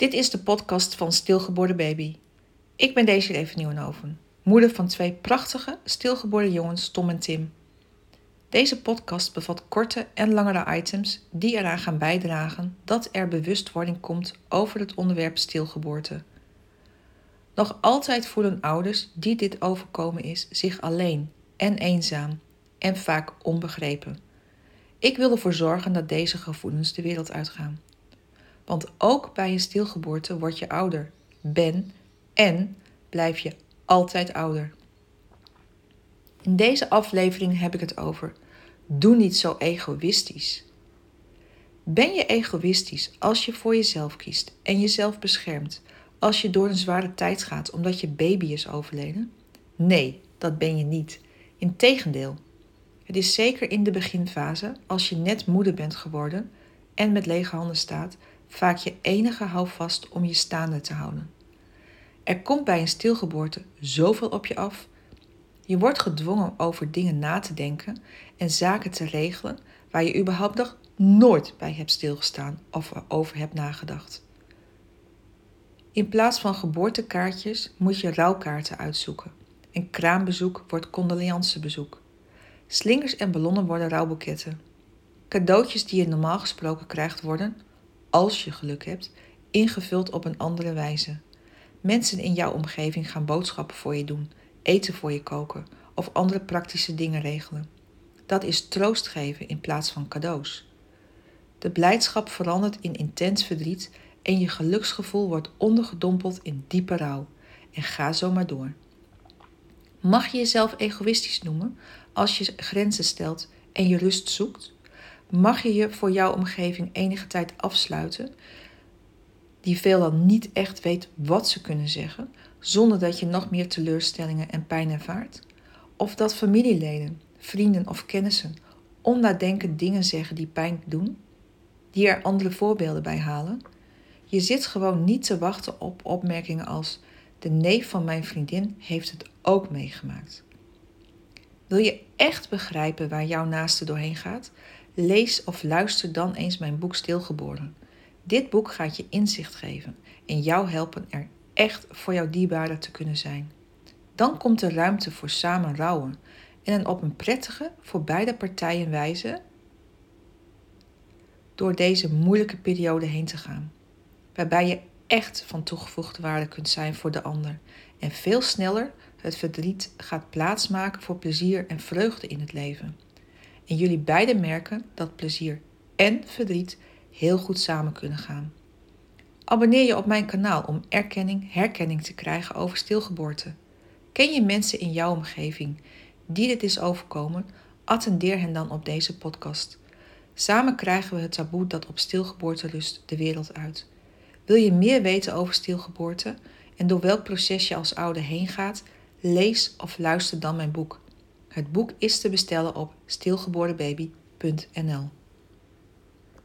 Dit is de podcast van Stilgeboren Baby. Ik ben van Nieuwenhoven, moeder van twee prachtige stilgeboren jongens Tom en Tim. Deze podcast bevat korte en langere items die eraan gaan bijdragen dat er bewustwording komt over het onderwerp stilgeboorte. Nog altijd voelen ouders die dit overkomen is zich alleen en eenzaam en vaak onbegrepen. Ik wil ervoor zorgen dat deze gevoelens de wereld uitgaan. Want ook bij een stilgeboorte word je ouder, ben en blijf je altijd ouder. In deze aflevering heb ik het over: doe niet zo egoïstisch. Ben je egoïstisch als je voor jezelf kiest en jezelf beschermt als je door een zware tijd gaat omdat je baby is overleden? Nee, dat ben je niet. Integendeel. Het is zeker in de beginfase, als je net moeder bent geworden en met lege handen staat, vaak je enige houvast om je staande te houden. Er komt bij een stilgeboorte zoveel op je af. Je wordt gedwongen over dingen na te denken en zaken te regelen waar je überhaupt nog nooit bij hebt stilgestaan of over hebt nagedacht. In plaats van geboortekaartjes moet je rouwkaarten uitzoeken. En kraambezoek wordt condoleancebezoek. Slingers en ballonnen worden rouwboeketten. Cadeautjes die je normaal gesproken krijgt worden, als je geluk hebt, ingevuld op een andere wijze. Mensen in jouw omgeving gaan boodschappen voor je doen, eten voor je koken of andere praktische dingen regelen. Dat is troost geven in plaats van cadeaus. De blijdschap verandert in intens verdriet en je geluksgevoel wordt ondergedompeld in diepe rouw. En ga zo maar door. Mag je jezelf egoïstisch noemen als je grenzen stelt en je rust zoekt? Mag je je voor jouw omgeving enige tijd afsluiten, die veelal niet echt weet wat ze kunnen zeggen, zonder dat je nog meer teleurstellingen en pijn ervaart? Of dat familieleden, vrienden of kennissen onnadenkend dingen zeggen die pijn doen, die er andere voorbeelden bij halen? Je zit gewoon niet te wachten op opmerkingen als: de neef van mijn vriendin heeft het ook meegemaakt. Wil je echt begrijpen waar jouw naaste doorheen gaat? Lees of luister dan eens mijn boek Stilgeboren. Dit boek gaat je inzicht geven en jou helpen er echt voor jouw dierbare te kunnen zijn. Dan komt er ruimte voor samen rouwen en een op een prettige, voor beide partijen wijze door deze moeilijke periode heen te gaan. Waarbij je echt van toegevoegde waarde kunt zijn voor de ander en veel sneller het verdriet gaat plaatsmaken voor plezier en vreugde in het leven. En jullie beiden merken dat plezier en verdriet heel goed samen kunnen gaan. Abonneer je op mijn kanaal om erkenning, herkenning te krijgen over stilgeboorte. Ken je mensen in jouw omgeving die dit is overkomen? Attendeer hen dan op deze podcast. Samen krijgen we het taboe dat op stilgeboorte rust de wereld uit. Wil je meer weten over stilgeboorte en door welk proces je als ouder heen gaat? Lees of luister dan mijn boek. Het boek is te bestellen op stilgeborenbaby.nl.